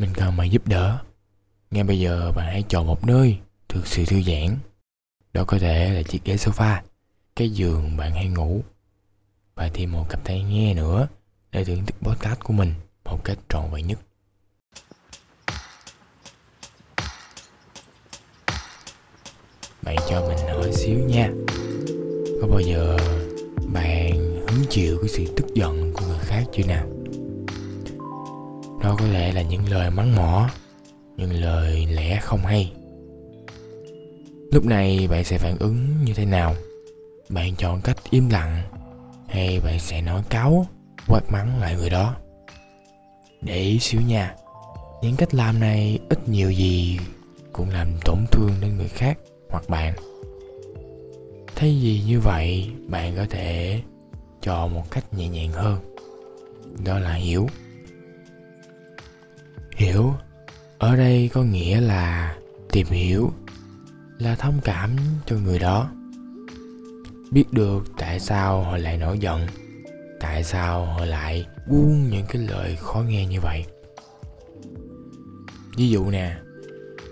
mình cần bạn giúp đỡ. Ngay bây giờ bạn hãy chọn một nơi thực sự thư giãn. Đó có thể là chiếc ghế sofa, cái giường bạn hay ngủ. Và thêm một cặp tai nghe nữa để thưởng thức podcast của mình một cách trọn vẹn nhất. Bạn cho mình hỏi xíu nha. Có bao giờ bạn hứng chịu cái sự tức giận của người khác chưa nào? Đó có thể là những lời mắng mỏ, những lời lẽ không hay. Lúc này bạn sẽ phản ứng như thế nào? Bạn chọn cách im lặng hay bạn sẽ nói cáo quát mắng lại người đó? Để ý xíu nha, những cách làm này ít nhiều gì cũng làm tổn thương đến người khác hoặc bạn. Thay vì như vậy, bạn có thể chọn một cách nhẹ nhàng hơn. Đó là hiểu. Ở đây có nghĩa là tìm hiểu, là thông cảm cho người đó. Biết được tại sao họ lại nổi giận, tại sao họ lại buông những cái lời khó nghe như vậy. Ví dụ nè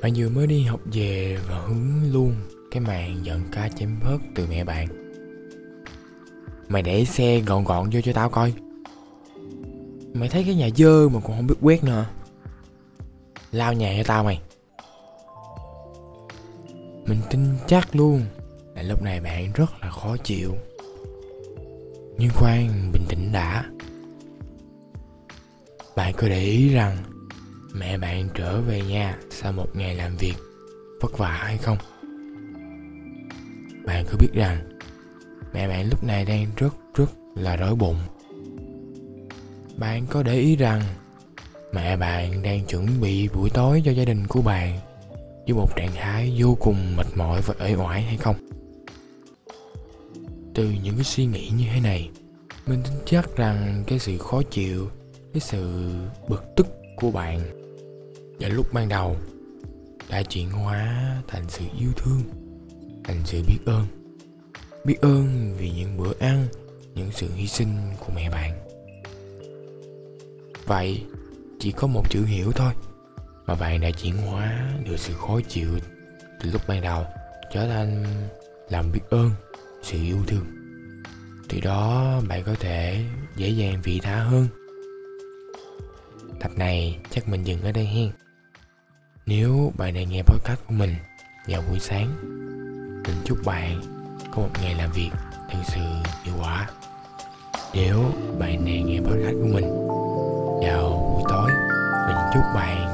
bạn vừa mới đi học về và hứng luôn cái màn giận cá chém hớt từ mẹ bạn. Mày để xe gọn gọn vô cho tao coi. Mày thấy cái nhà dơ mà còn không biết quét nữa lao nhà cho tao mày. Mình tin chắc luôn là lúc này bạn rất là khó chịu. Nhưng khoan, bình tĩnh đã. Bạn có để ý rằng mẹ bạn trở về nhà sau một ngày làm việc vất vả hay không? Bạn có biết rằng mẹ bạn lúc này đang rất rất là đói bụng. Bạn có để ý rằng mẹ bạn đang chuẩn bị buổi tối cho gia đình của bạn với một trạng thái vô cùng mệt mỏi và ế oải hay không? Từ những cái suy nghĩ như thế này, mình tin chắc rằng cái sự khó chịu, cái sự bực tức của bạn vào lúc ban đầu đã chuyển hóa thành sự yêu thương, thành sự biết ơn. Biết ơn vì những bữa ăn, những sự hy sinh của mẹ bạn. Vậy chỉ có một chữ hiểu thôi. Mà bạn đã chuyển hóa được sự khó chịu từ lúc ban đầu, trở thành làm biết ơn, sự yêu thương. Từ đó, bạn có thể dễ dàng vị tha hơn. Tập này chắc mình dừng ở đây hen. Nếu bạn đang nghe podcast của mình vào buổi sáng, mình chúc bạn có một ngày làm việc thực sự hiệu quả. Nếu bạn đang nghe podcast của mình chúc bạn.